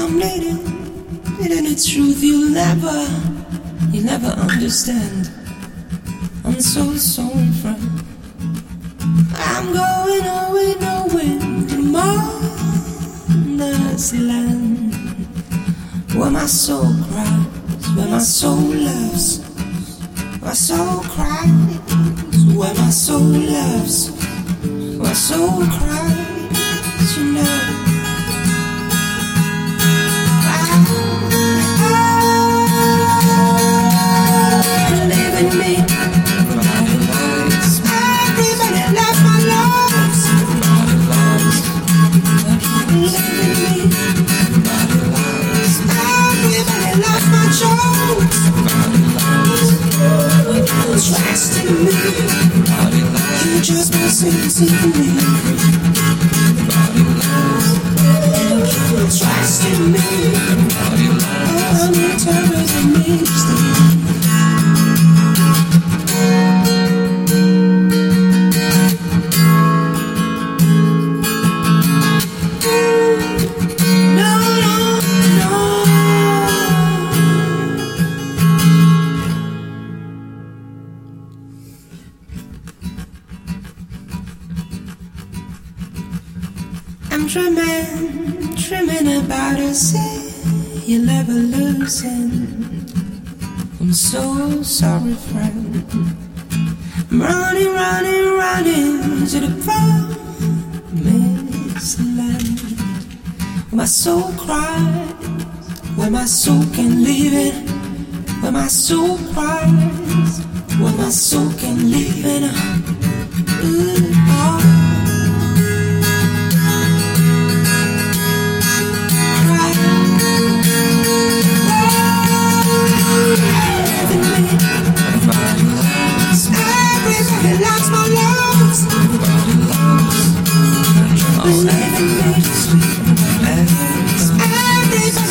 I'm needing, needing the truth you'll never, you'll never understand. I'm so, so friend. I'm going away, nowhere to Mother's land, where my soul cries, where my soul loves, my soul cries, where my soul loves, my soul cries, you know. Trust in me. You just won't I'm dreaming, dreaming about a you'll never losing. I'm so sorry, friend. I'm running, running, running to the promised land. Where my soul cries, where my soul can leave it. Where my soul cries, where my soul can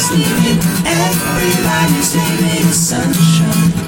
Everybody's living in sunshine.